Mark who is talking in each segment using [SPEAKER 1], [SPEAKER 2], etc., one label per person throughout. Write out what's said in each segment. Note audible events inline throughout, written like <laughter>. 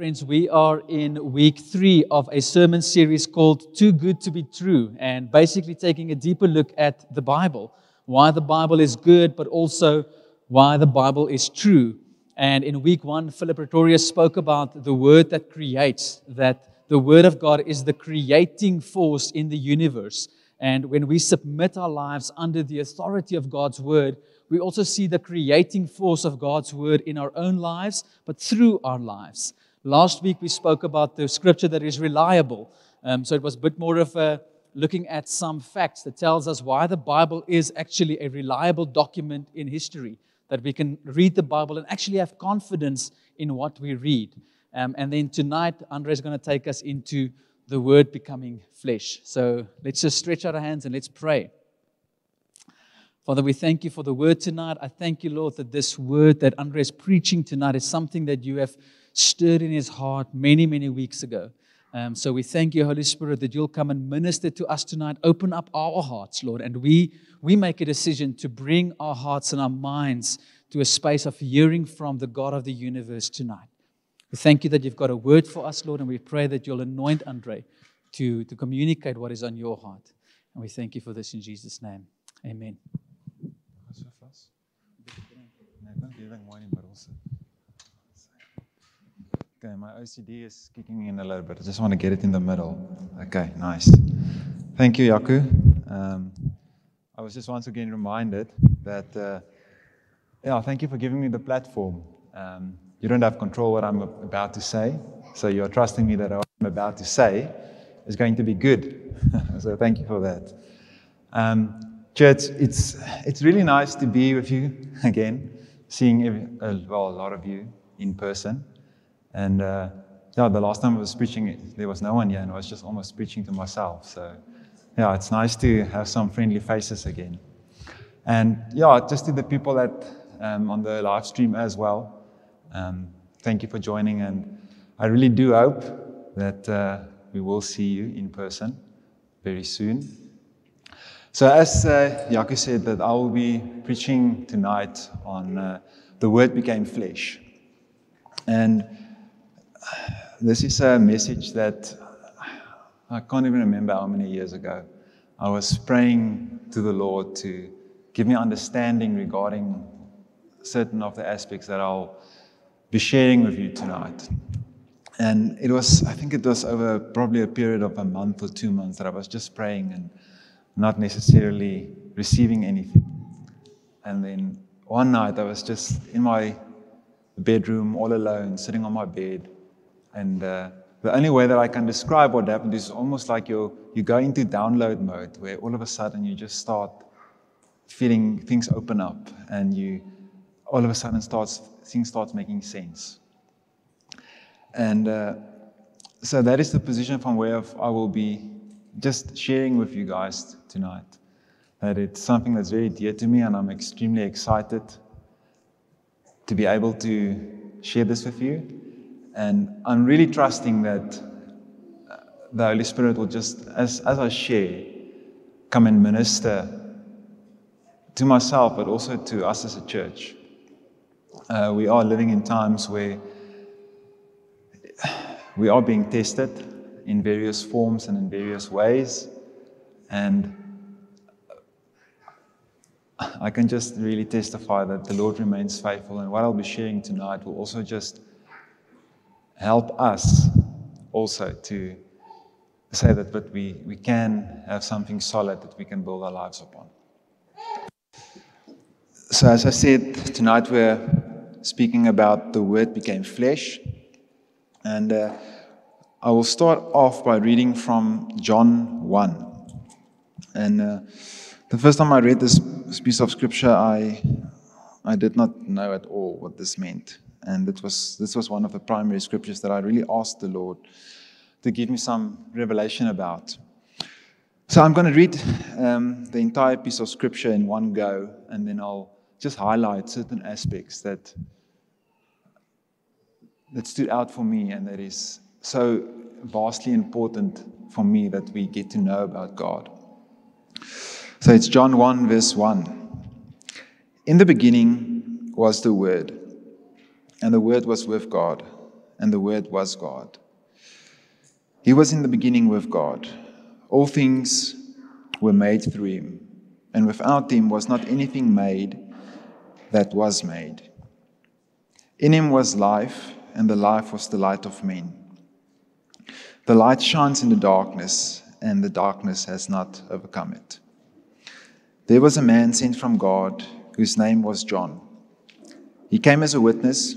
[SPEAKER 1] Friends, we are in week three of a sermon series called Too Good to Be True, and basically taking a deeper look at the Bible, why the Bible is good, but also why the Bible is true. And in week one, Philip Pretorius spoke about the word that creates, that the word of God is the creating force in the universe. And when we submit our lives under the authority of God's word, we also see the creating force of God's word in our own lives, but through our lives. Last week we spoke about the scripture that is reliable. Um, so it was a bit more of a looking at some facts that tells us why the Bible is actually a reliable document in history. That we can read the Bible and actually have confidence in what we read. Um, and then tonight, Andre is going to take us into the Word becoming flesh. So let's just stretch out our hands and let's pray. Father, we thank you for the word tonight. I thank you, Lord, that this word that Andre is preaching tonight is something that you have stirred in his heart many, many weeks ago. Um, so we thank you, Holy Spirit, that you'll come and minister to us tonight. Open up our hearts, Lord, and we, we make a decision to bring our hearts and our minds to a space of hearing from the God of the universe tonight. We thank you that you've got a word for us, Lord, and we pray that you'll anoint Andre to, to communicate what is on your heart. And we thank you for this in Jesus' name. Amen.
[SPEAKER 2] Okay, my OCD is kicking in a little bit. I just want to get it in the middle. Okay, nice. Thank you, Jaco. Um, I was just once again reminded that, uh, yeah, thank you for giving me the platform. Um, you don't have control what I'm about to say, so you're trusting me that what I'm about to say is going to be good. <laughs> so thank you for that. Um, church, it's, it's really nice to be with you again seeing every, uh, well, a lot of you in person. And uh, yeah, the last time I was preaching, there was no one here, and I was just almost preaching to myself. So yeah, it's nice to have some friendly faces again. And yeah, just to the people that um, on the live stream as well, um, thank you for joining. And I really do hope that uh, we will see you in person very soon. So, as uh, Jaco said, that I will be preaching tonight on uh, the Word became flesh. And this is a message that I can't even remember how many years ago. I was praying to the Lord to give me understanding regarding certain of the aspects that I'll be sharing with you tonight. And it was, I think it was over probably a period of a month or two months that I was just praying and not necessarily receiving anything. And then one night I was just in my bedroom all alone, sitting on my bed. And uh, the only way that I can describe what happened is almost like you you go into download mode where all of a sudden you just start feeling things open up and you all of a sudden starts things starts making sense. And uh, so that is the position from where I will be just sharing with you guys tonight. That it's something that's very dear to me, and I'm extremely excited to be able to share this with you. And I'm really trusting that uh, the Holy Spirit will just, as, as I share, come and minister to myself, but also to us as a church. Uh, we are living in times where we are being tested in various forms and in various ways. And I can just really testify that the Lord remains faithful. And what I'll be sharing tonight will also just help us also to say that but we, we can have something solid that we can build our lives upon. So, as I said, tonight we're speaking about the Word became flesh. And uh, I will start off by reading from John 1. And uh, the first time I read this piece of scripture, I, I did not know at all what this meant. And it was, this was one of the primary scriptures that I really asked the Lord to give me some revelation about. So I'm going to read um, the entire piece of scripture in one go, and then I'll just highlight certain aspects that, that stood out for me and that is so vastly important for me that we get to know about God. So it's John 1, verse 1. In the beginning was the Word, and the Word was with God, and the Word was God. He was in the beginning with God. All things were made through him, and without him was not anything made that was made. In him was life, and the life was the light of men. The light shines in the darkness, and the darkness has not overcome it. There was a man sent from God whose name was John. He came as a witness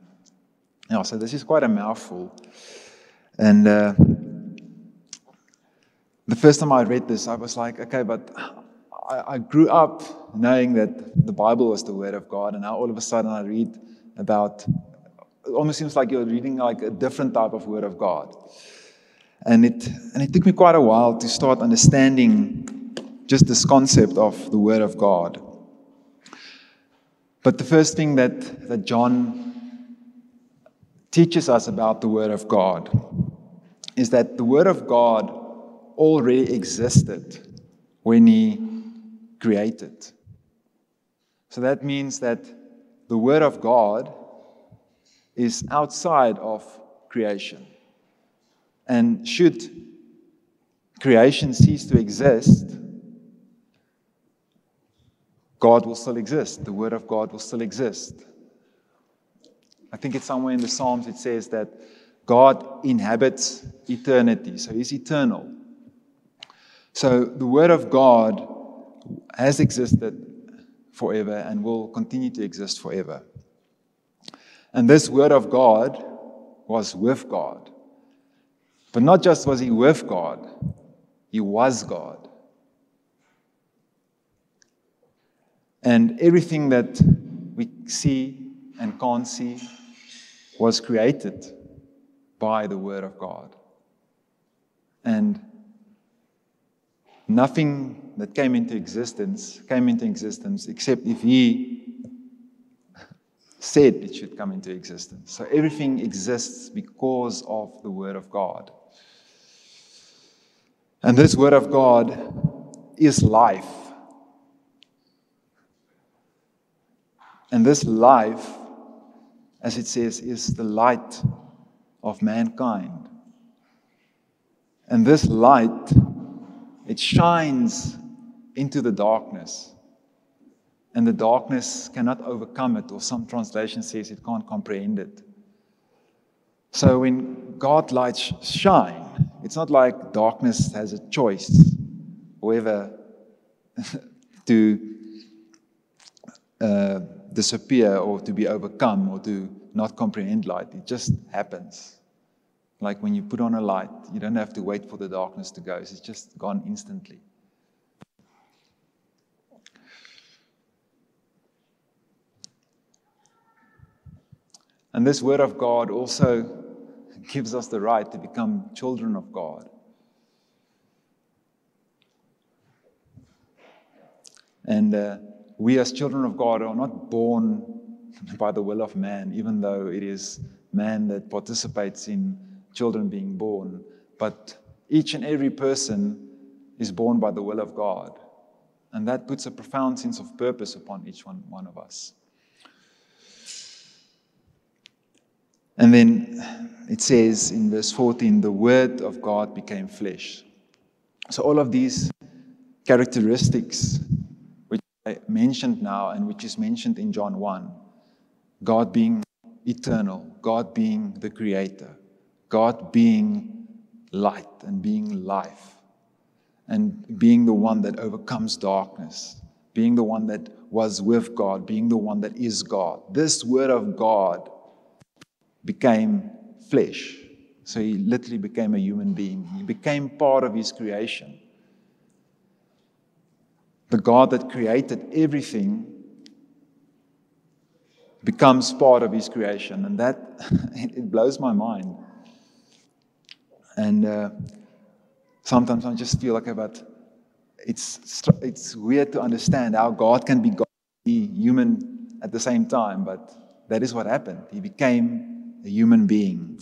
[SPEAKER 2] So this is quite a mouthful. And uh, the first time I read this, I was like, okay, but I, I grew up knowing that the Bible was the Word of God, and now all of a sudden I read about it almost seems like you're reading like a different type of word of God. And it and it took me quite a while to start understanding just this concept of the word of God. But the first thing that, that John teaches us about the word of God is that the word of God already existed when he created. So that means that the word of God is outside of creation. And should creation cease to exist, God will still exist. The Word of God will still exist. I think it's somewhere in the Psalms it says that God inhabits eternity, so He's eternal. So the Word of God has existed forever and will continue to exist forever. And this word of God was with God. But not just was he with God, he was God. And everything that we see and can't see was created by the Word of God. And nothing that came into existence came into existence except if He said it should come into existence. So everything exists because of the Word of God. And this Word of God is life. And this life, as it says, is the light of mankind. And this light, it shines into the darkness and the darkness cannot overcome it, or some translation says it can't comprehend it. So when God lights shine, it's not like darkness has a choice, whether <laughs> to uh, disappear or to be overcome or to not comprehend light. It just happens. Like when you put on a light, you don't have to wait for the darkness to go, it's just gone instantly. And this Word of God also <laughs> gives us the right to become children of God. And uh, we, as children of God, are not born <laughs> by the will of man, even though it is man that participates in children being born. but each and every person is born by the will of God. And that puts a profound sense of purpose upon each one, one of us. And then it says in verse 14, the word of God became flesh. So all of these characteristics Uh, mentioned now and which is mentioned in John 1, God being eternal, God being the creator, God being light and being life, and being the one that overcomes darkness, being the one that was with God, being the one that is God. This word of God became flesh. So he literally became a human being. He became part of his creation. The God that created everything becomes part of his creation. And that, <laughs> it blows my mind. And uh, sometimes I just feel like about it's, it's weird to understand how God can be God, be human at the same time, but that is what happened. He became a human being.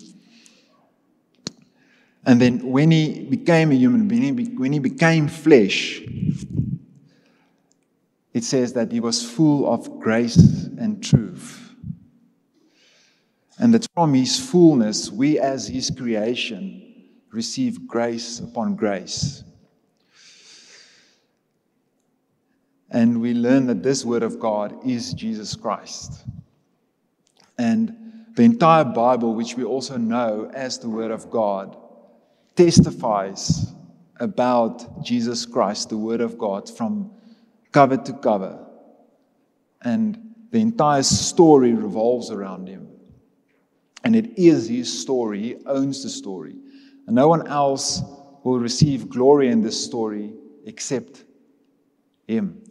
[SPEAKER 2] And then when he became a human being, when he became flesh, it says that he was full of grace and truth. And that from his fullness, we as his creation receive grace upon grace. And we learn that this word of God is Jesus Christ. And the entire Bible, which we also know as the word of God, testifies about Jesus Christ, the word of God, from cover to cover. And the entire story revolves around him. And it is his story. He owns the story. And no one else will receive glory in this story except him.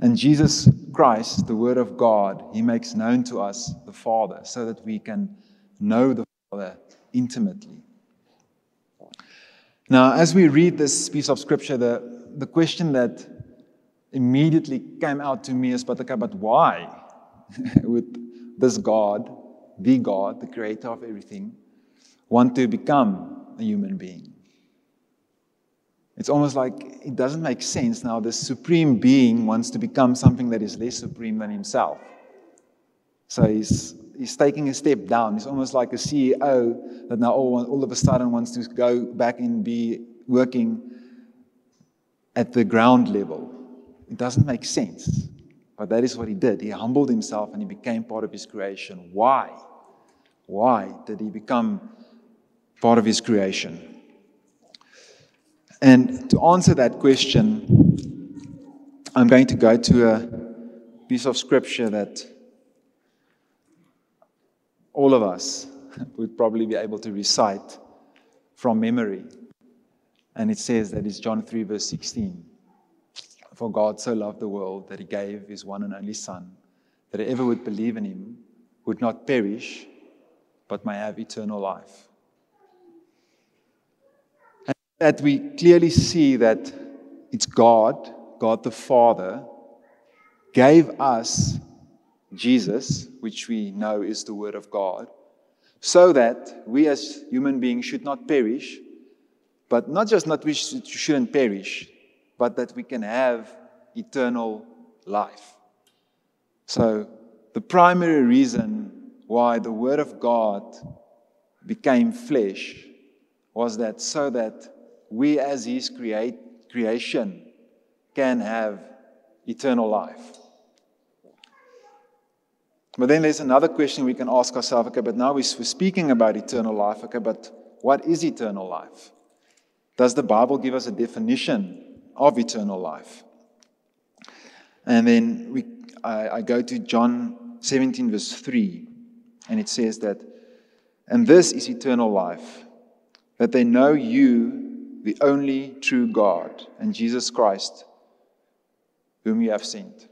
[SPEAKER 2] And Jesus Christ, the Word of God, He makes known to us the Father so that we can know the Father intimately. Now, as we read this piece of scripture, the, the question that immediately came out to me is, but okay, but why? <laughs> would this God, the God, the creator of everything, want to become a human being? It's almost like it doesn't make sense now. This supreme being wants to become something that is less supreme than himself. So he's he's taking a step down. He's almost like a CEO that now all, all of a sudden wants to go back and be working at the ground level. It doesn't make sense. But that is what he did. He humbled himself and he became part of his creation. Why? Why did he become part of his creation? And to answer that question, I'm going to go to a piece of scripture that all of us <laughs> would probably be able to recite from memory. And it says that it's John 3, verse 16. For God so loved the world that he gave his one and only Son, that whoever would believe in him would not perish, but may have eternal life. And that we clearly see that it's God, God the Father, gave us Jesus, which we know is the Word of God, so that we as human beings should not perish, but not just not we shouldn't perish, but that we can have eternal life. So, the primary reason why the Word of God became flesh was that so that we as His create, creation can have eternal life. But then there's another question we can ask ourselves okay, but now we're speaking about eternal life. Okay, but what is eternal life? Does the Bible give us a definition of eternal life? And then we, I, I go to John 17, verse 3, and it says that, and this is eternal life, that they know you, the only true God, and Jesus Christ, whom you have sent.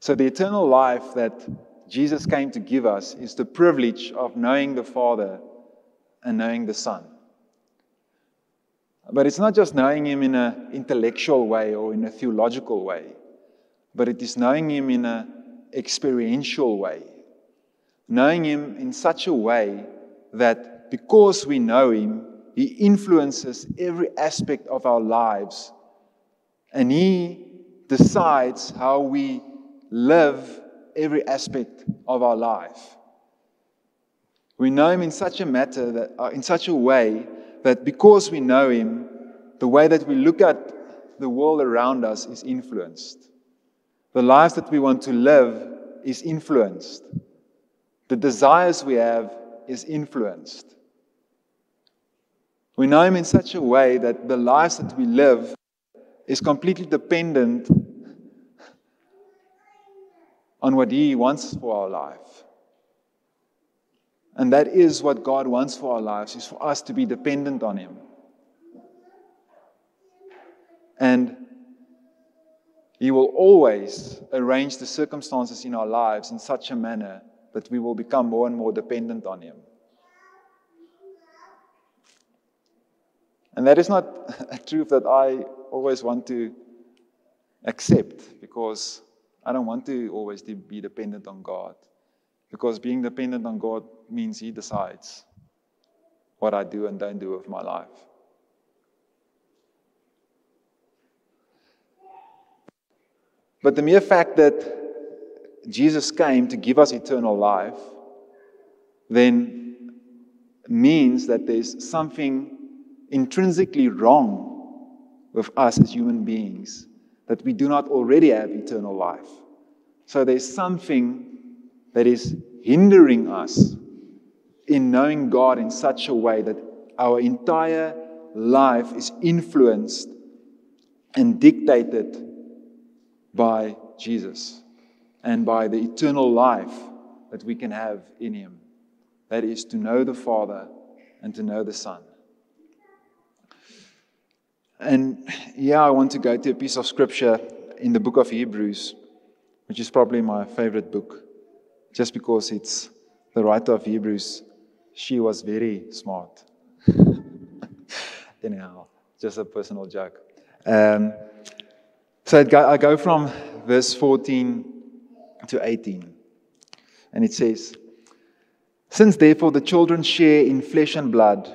[SPEAKER 2] So, the eternal life that Jesus came to give us is the privilege of knowing the Father and knowing the Son. But it's not just knowing Him in an intellectual way or in a theological way, but it is knowing Him in an experiential way. knowing Him in such a way that because we know Him, He influences every aspect of our lives and He decides how we live every aspect of our life. We know Him in such a matter that, uh, in such a way that because we know Him, the way that we look at the world around us is influenced. The lives that we want to live is influenced. The desires we have is influenced. We know Him in such a way that the lives that we live is completely dependent on what He wants for our life. And that is what God wants for our lives, is for us to be dependent on Him. And He will always arrange the circumstances in our lives in such a manner that we will become more and more dependent on Him. And that is not <laughs> a truth that I always want to accept because I don't want to always be dependent on God. Because being dependent on God means He decides what I do and don't do with my life. But the mere fact that Jesus came to give us eternal life then means that there's something intrinsically wrong with us as human beings that we do not already have eternal life. So there's something that is hindering us in knowing God in such a way that our entire life is influenced and dictated by Jesus and by the eternal life that we can have in Him. That is to know the Father and to know the Son. And yeah, I want to go to a piece of scripture in the book of Hebrews, which is probably my favorite book, just because it's the writer of Hebrews. She was very smart. <laughs> Anyhow, just a personal joke. Um, so I go from verse 14 to 18, and it says, Since therefore the children share in flesh and blood,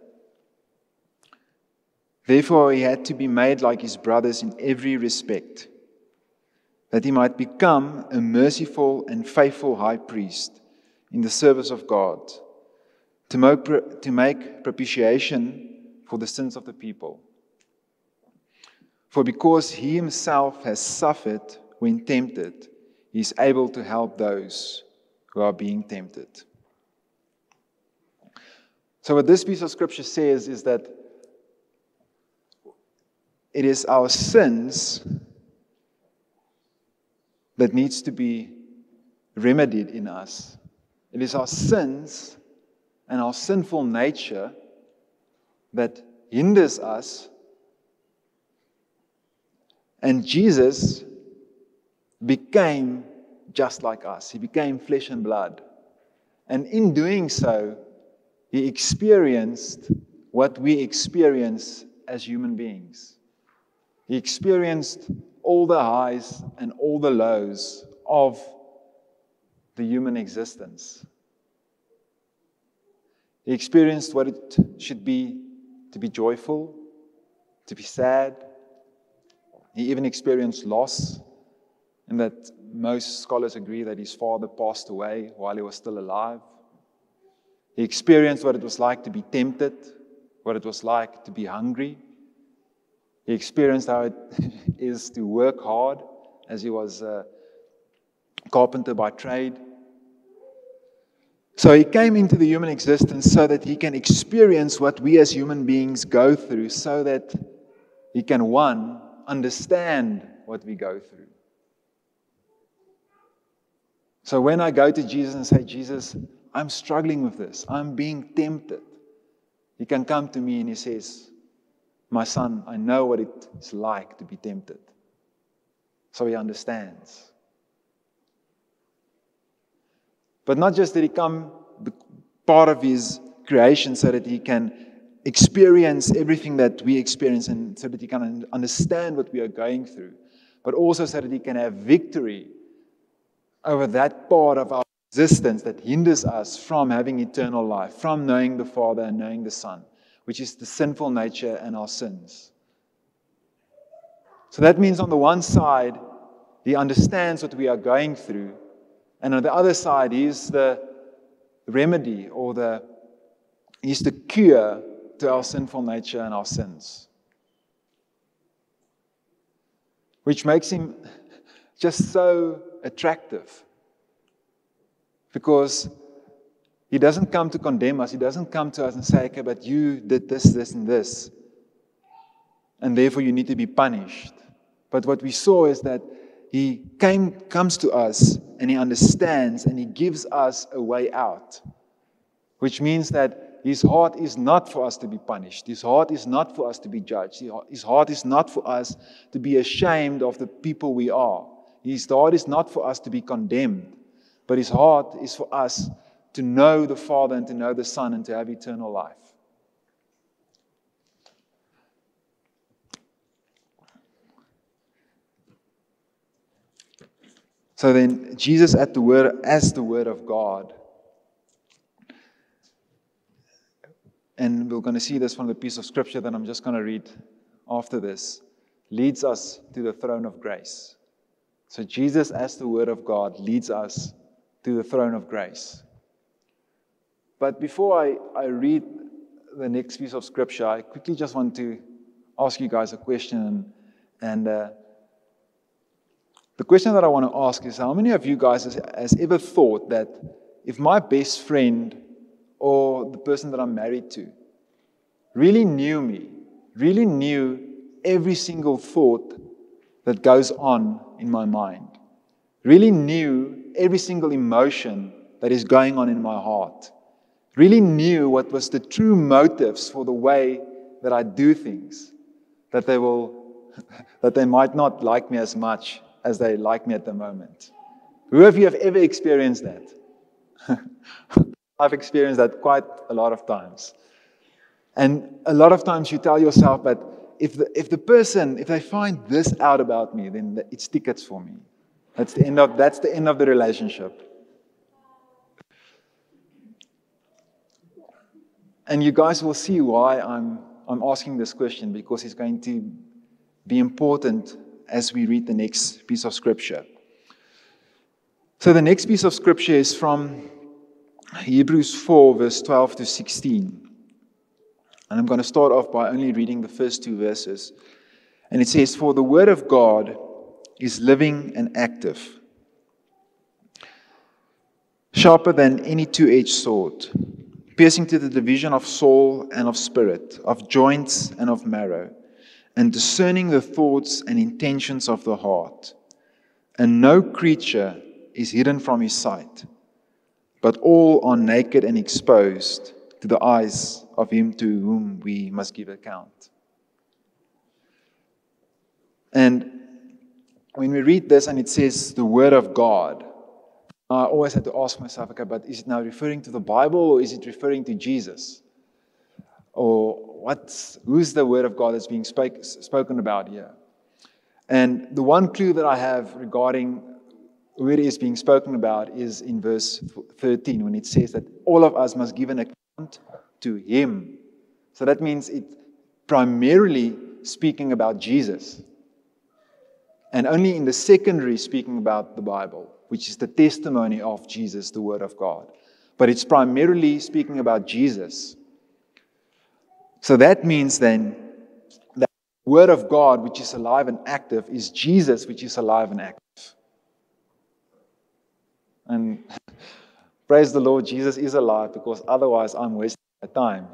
[SPEAKER 2] Therefore, he had to be made like his brothers in every respect, that he might become a merciful and faithful high priest in the service of God, to make, propitiation for the sins of the people. For because he himself has suffered when tempted, he is able to help those who are being tempted. So, what this piece of scripture says is that it is our sins that needs to be remedied in us. It is our sins and our sinful nature that hinders us. And Jesus became just like us. He became flesh and blood. And in doing so, he experienced what we experience as human beings. He experienced all the highs and all the lows of the human existence. He experienced what it should be to be joyful, to be sad. He even experienced loss, and that most scholars agree that his father passed away while he was still alive. He experienced what it was like to be tempted, what it was like to be hungry. He experienced how it <laughs> is to work hard as he was a carpenter by trade. So he came into the human existence so that he can experience what we as human beings go through, so that he can, one, understand what we go through. So when I go to Jesus and say, Jesus, I'm struggling with this. I'm being tempted. He can come to me and he says, My son, I know what it's like to be tempted. So he understands. But not just that he come part of his creation so that he can experience everything that we experience and so that he can understand what we are going through, but also so that he can have victory over that part of our existence that hinders us from having eternal life, from knowing the Father and knowing the Son, which is the sinful nature and our sins. So that means on the one side, he understands what we are going through, and on the other side, he is the remedy or the he's the cure to our sinful nature and our sins. Which makes him <laughs> just so attractive. Because he doesn't come to condemn us. He doesn't come to us and say, okay, but you did this, this, and this. And therefore you need to be punished. But what we saw is that he came, comes to us and he understands and he gives us a way out. Which means that his heart is not for us to be punished. His heart is not for us to be judged. His heart is not for us to be ashamed of the people we are. His heart is not for us to be condemned. But his heart is for us to know the Father and to know the Son and to have eternal life. So then, Jesus at the word, as the Word of God, and we're going to see this from the piece of scripture that I'm just going to read after this, leads us to the throne of grace. So, Jesus, as the Word of God, leads us to the throne of grace. But before I, I read the next piece of scripture, I quickly just want to ask you guys a question. And, uh, the question that I want to ask is how many of you guys has, has ever thought that if my best friend or the person that I'm married to really knew me, really knew every single thought that goes on in my mind, really knew every single emotion that is going on in my heart, really knew what was the true motives for the way that I do things, that they will, <laughs> that they might not like me as much as they like me at the moment. Who of you have ever experienced that? <laughs> I've experienced that quite a lot of times. And a lot of times you tell yourself, but if the, if the person, if they find this out about me, then it's tickets for me. That's the end of, that's the, end of the relationship. And you guys will see why I'm, I'm asking this question because it's going to be important as we read the next piece of scripture. So, the next piece of scripture is from Hebrews 4, verse 12 to 16. And I'm going to start off by only reading the first two verses. And it says, For the word of God is living and active, sharper than any two edged sword, piercing to the division of soul and of spirit, of joints and of marrow and discerning the thoughts and intentions of the heart. And no creature is hidden from his sight, but all are naked and exposed to the eyes of him to whom we must give account. And when we read this and it says the Word of God, I always had to ask myself, okay, but is it now referring to the Bible or is it referring to Jesus? Or what's, who's the word of God that's being spoke, spoken about here? And the one clue that I have regarding who it is being spoken about is in verse 13 when it says that all of us must give an account to Him. So that means it primarily speaking about Jesus. And only in the secondary speaking about the Bible, which is the testimony of Jesus, the Word of God. But it's primarily speaking about Jesus. So that means then that the Word of God, which is alive and active, is Jesus, which is alive and active. And <laughs> praise the Lord, Jesus is alive because otherwise I'm wasting my time.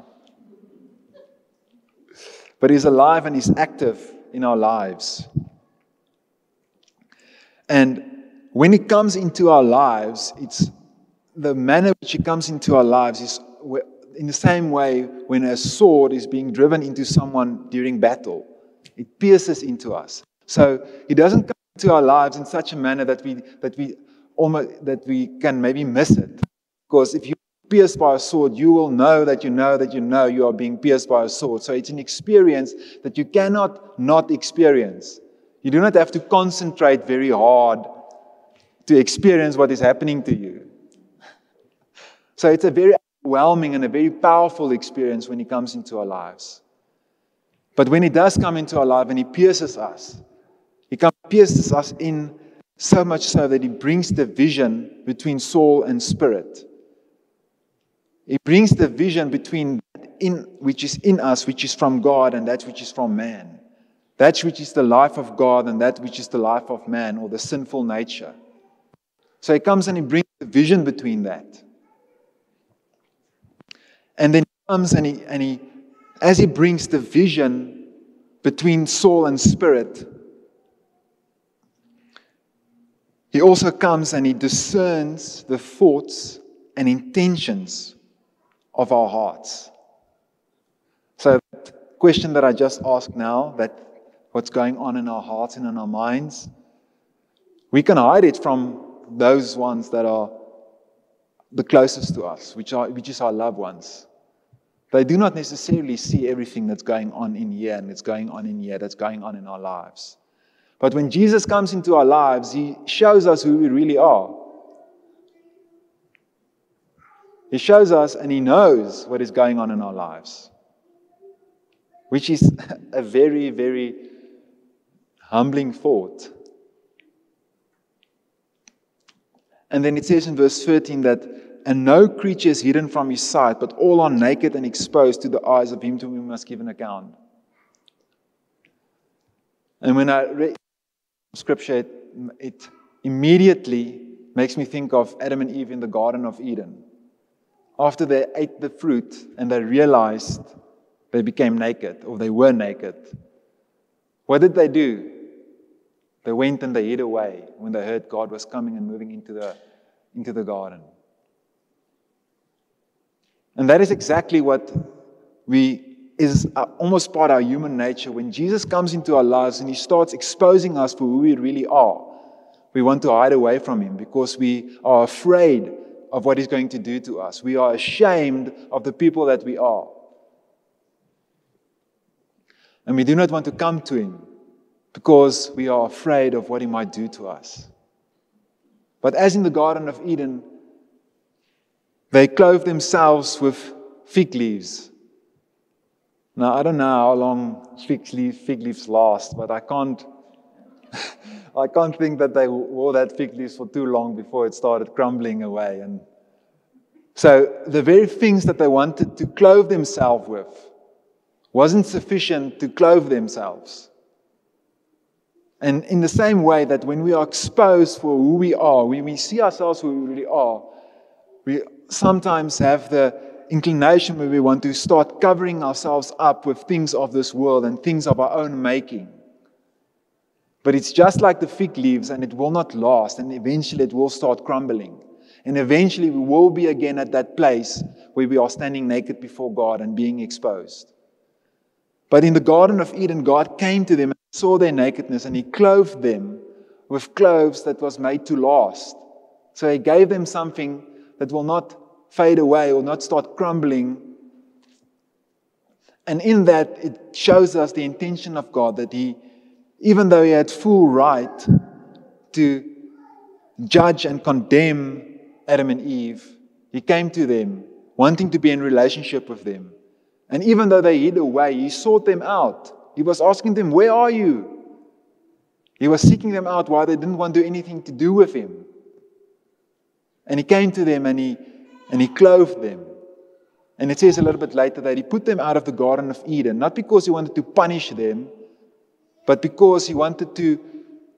[SPEAKER 2] But He's alive and He's active in our lives. And when it comes into our lives, it's the manner which it comes into our lives is in the same way when a sword is being driven into someone during battle, it pierces into us. So it doesn't come into our lives in such a manner that we, that we, almost, that we can maybe miss it. Because if you pierced by a sword, you will know that you know that you know you are being pierced by a sword. So it's an experience that you cannot not experience. You do not have to concentrate very hard to experience what is happening to you. So it's a very overwhelming and a very powerful experience when He comes into our lives. But when He does come into our life and He pierces us, He comes, pierces us in so much so that He brings the vision between soul and spirit. He brings the vision between in which is in us, which is from God, and that which is from man. That which is the life of God and that which is the life of man, or the sinful nature. So he comes and he brings the vision between that. And then he comes and he, and he as he brings the vision between soul and spirit, he also comes and he discerns the thoughts and intentions of our hearts. So, the question that I just asked now, that what's going on in our hearts and in our minds, we can hide it from those ones that are the closest to us, which, are, which is our loved ones. They do not necessarily see everything that's going on in here and that's going on in here, that's going on in our lives. But when Jesus comes into our lives, he shows us who we really are. He shows us and he knows what is going on in our lives, which is <laughs> a very, very humbling thought. And then it says in verse 13 that, and no creature is hidden from his sight, but all are naked and exposed to the eyes of him to whom we must give an account. And when I read scripture, it, it immediately makes me think of Adam and Eve in the Garden of Eden. After they ate the fruit and they realized they became naked or they were naked, what did they do? They went and they hid away when they heard God was coming and moving into the, into the garden. And that is exactly what we is almost part of our human nature. When Jesus comes into our lives and he starts exposing us for who we really are, we want to hide away from him because we are afraid of what he's going to do to us. We are ashamed of the people that we are. And we do not want to come to him because we are afraid of what he might do to us. But as in the Garden of Eden, they clothe themselves with fig leaves. Now, I don't know how long fig, leaf, fig leaves last, but I can't, <laughs> I can't think that they wore that fig leaves for too long before it started crumbling away. And so, the very things that they wanted to clothe themselves with wasn't sufficient to clothe themselves. And in the same way that when we are exposed for who we are, when we see ourselves who we really are, we sometimes have the inclination where we want to start covering ourselves up with things of this world and things of our own making. But it's just like the fig leaves, and it will not last, and eventually it will start crumbling. And eventually we will be again at that place where we are standing naked before God and being exposed. But in the Garden of Eden, God came to them saw their nakedness, and He clothed them with clothes that was made to last. So He gave them something that will not fade away or not start crumbling. And in that, it shows us the intention of God that He, even though He had full right to judge and condemn Adam and Eve, He came to them wanting to be in relationship with them. And even though they hid away, he sought them out. He was asking them, Where are you? He was seeking them out while they didn't want to do anything to do with him. And he came to them and he, and he clothed them. And it says a little bit later that he put them out of the Garden of Eden, not because he wanted to punish them, but because he wanted to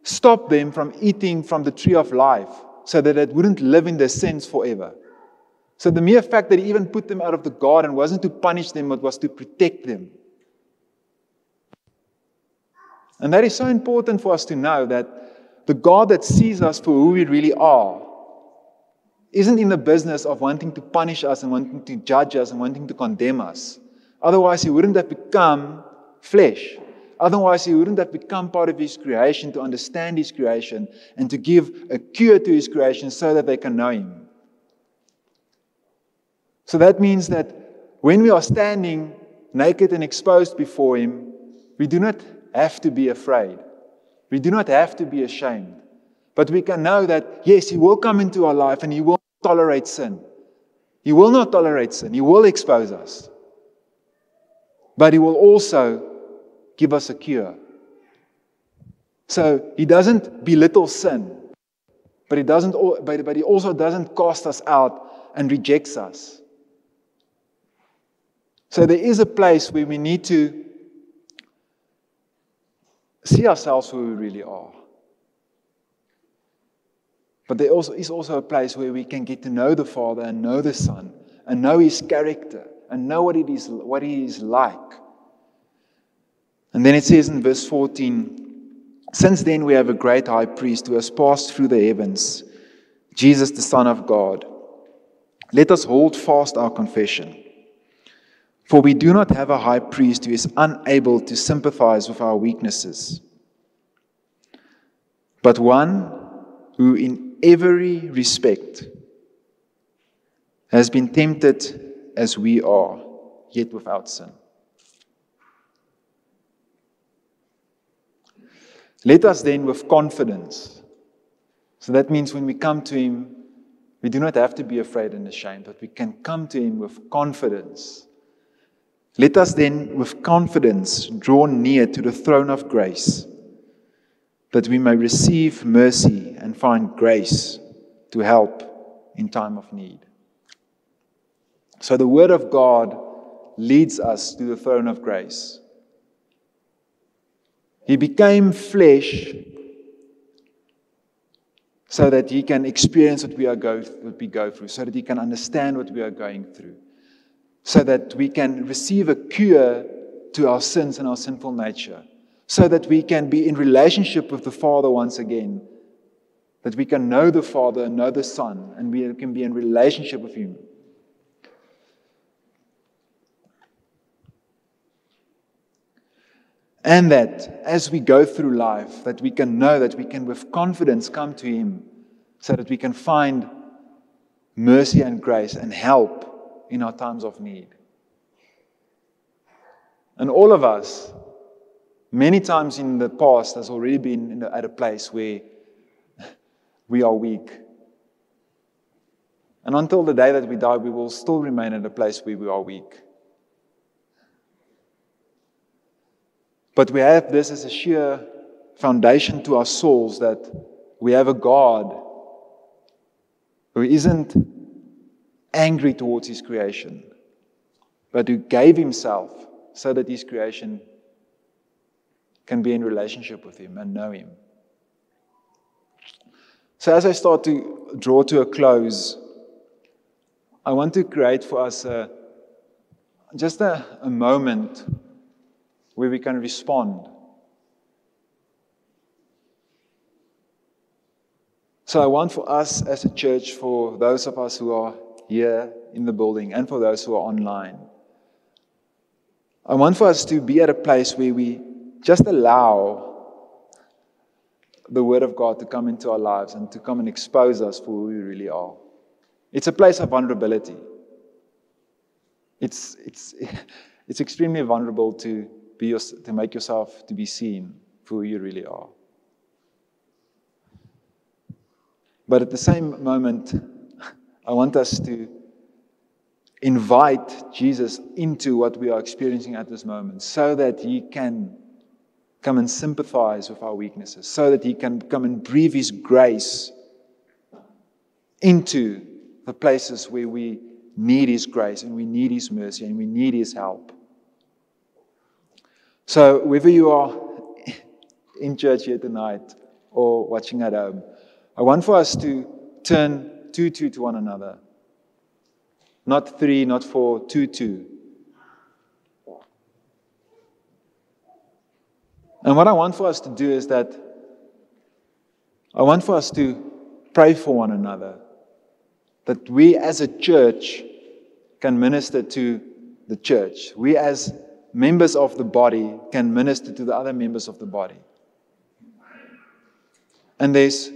[SPEAKER 2] stop them from eating from the tree of life so that it wouldn't live in their sins forever. So the mere fact that he even put them out of the garden wasn't to punish them, it was to protect them. And that is so important for us to know that the God that sees us for who we really are isn't in the business of wanting to punish us and wanting to judge us and wanting to condemn us. Otherwise, he wouldn't have become flesh. Otherwise, he wouldn't have become part of his creation to understand his creation and to give a cure to his creation so that they can know him. So that means that when we are standing naked and exposed before him, we do not have to be afraid. We do not have to be ashamed. But we can know that, yes, He will come into our life and He will tolerate sin. He will not tolerate sin. He will expose us. But He will also give us a cure. So He doesn't belittle sin, but He, doesn't, but he also doesn't cast us out and rejects us. So there is a place where we need to see ourselves who we really are. But there also is also a place where we can get to know the Father and know the Son and know His character and know what it is, what He is like. And then it says in verse 14, Since then we have a great high priest who has passed through the heavens, Jesus the Son of God. Let us hold fast our confession. For we do not have a high priest who is unable to sympathize with our weaknesses, but one who in every respect has been tempted as we are, yet without sin. Let us then, with confidence, so that means when we come to Him, we do not have to be afraid and ashamed, but we can come to Him with confidence. Let us then, with confidence, draw near to the throne of grace that we may receive mercy and find grace to help in time of need. So the Word of God leads us to the throne of grace. He became flesh so that he can experience what we, are go, what we go through, so that he can understand what we are going through, so that we can receive a cure to our sins and our sinful nature so that we can be in relationship with the Father once again. That we can know the Father and know the Son, and we can be in relationship with Him. And that as we go through life, that we can know that we can with confidence come to Him so that we can find mercy and grace and help in our times of need. And all of us, many times in the past has already been at a place where we are weak. And until the day that we die, we will still remain at a place where we are weak. But we have this as a sheer foundation to our souls that we have a God who isn't angry towards his creation, but who gave himself so that his creation can be in relationship with Him and know Him. So, as I start to draw to a close, I want to create for us a, just a, a moment where we can respond. So, I want for us as a church, for those of us who are here in the building and for those who are online, I want for us to be at a place where we just allow the Word of God to come into our lives and to come and expose us for who we really are. It's a place of vulnerability. It's, it's, <laughs> it's extremely vulnerable to, be your, to make yourself to be seen for who you really are. But at the same moment, I want us to invite Jesus into what we are experiencing at this moment so that he can come and sympathize with our weaknesses so that He can come and breathe His grace into the places where we need His grace and we need His mercy and we need His help. So, whether you are in church here tonight or watching at home, I want for us to turn two, two to one another. Not three, not four, two, two. And what I want for us to do is that I want for us to pray for one another. that we as a church can minister to the church. We as members of the body can minister to the other members of the body. And there's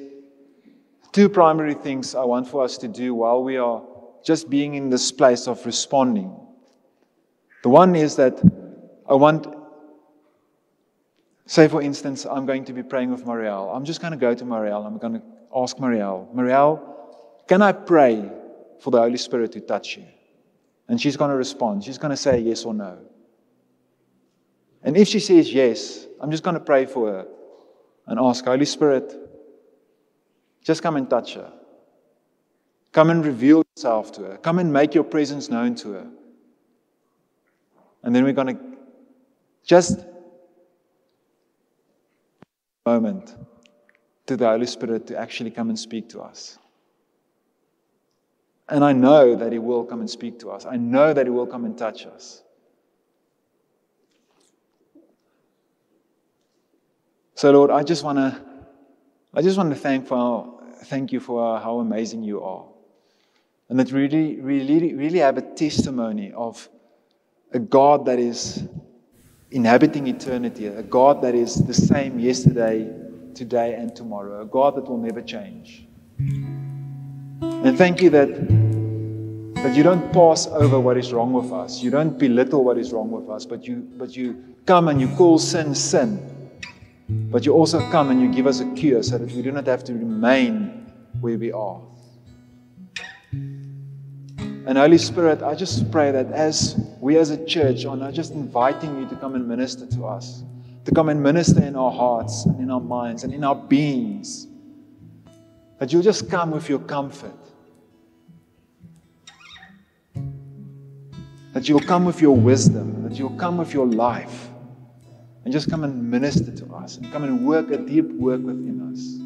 [SPEAKER 2] two primary things I want for us to do while we are just being in this place of responding. The one is that I want, say for instance, I'm going to be praying with Marielle. I'm just going to go to Marielle. I'm going to ask Marielle, Marielle, can I pray for the Holy Spirit to touch you? And she's going to respond. She's going to say yes or no. And if she says yes, I'm just going to pray for her and ask, Holy Spirit, just come and touch her. Come and reveal yourself to her. Come and make your presence known to her. And then we're going to just A moment to the Holy Spirit to actually come and speak to us. And I know that He will come and speak to us. I know that He will come and touch us. So, Lord, I just want to, I just want to thank for, thank you for how amazing you are, and that really, really, really have a testimony of a God that is inhabiting eternity, a God that is the same yesterday, today, and tomorrow, a God that will never change. And thank you that, that you don't pass over what is wrong with us. You don't belittle what is wrong with us, but you, but you come and you call sin sin. But you also come and you give us a cure so that we do not have to remain where we are. And Holy Spirit, I just pray that as we as a church are now just inviting you to come and minister to us, to come and minister in our hearts and in our minds and in our beings, that you'll just come with your comfort. That you'll come with your wisdom, that you'll come with your life, and just come and minister to us, and come and work a deep work within us.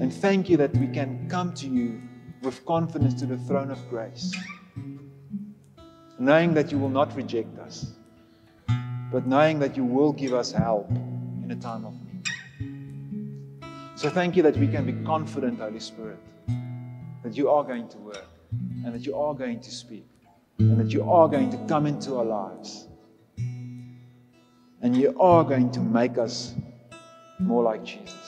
[SPEAKER 2] And thank you that we can come to you with confidence to the throne of grace, knowing that you will not reject us, but knowing that you will give us help in a time of need. So thank you that we can be confident, Holy Spirit, that you are going to work and that you are going to speak and that you are going to come into our lives and you are going to make us more like Jesus.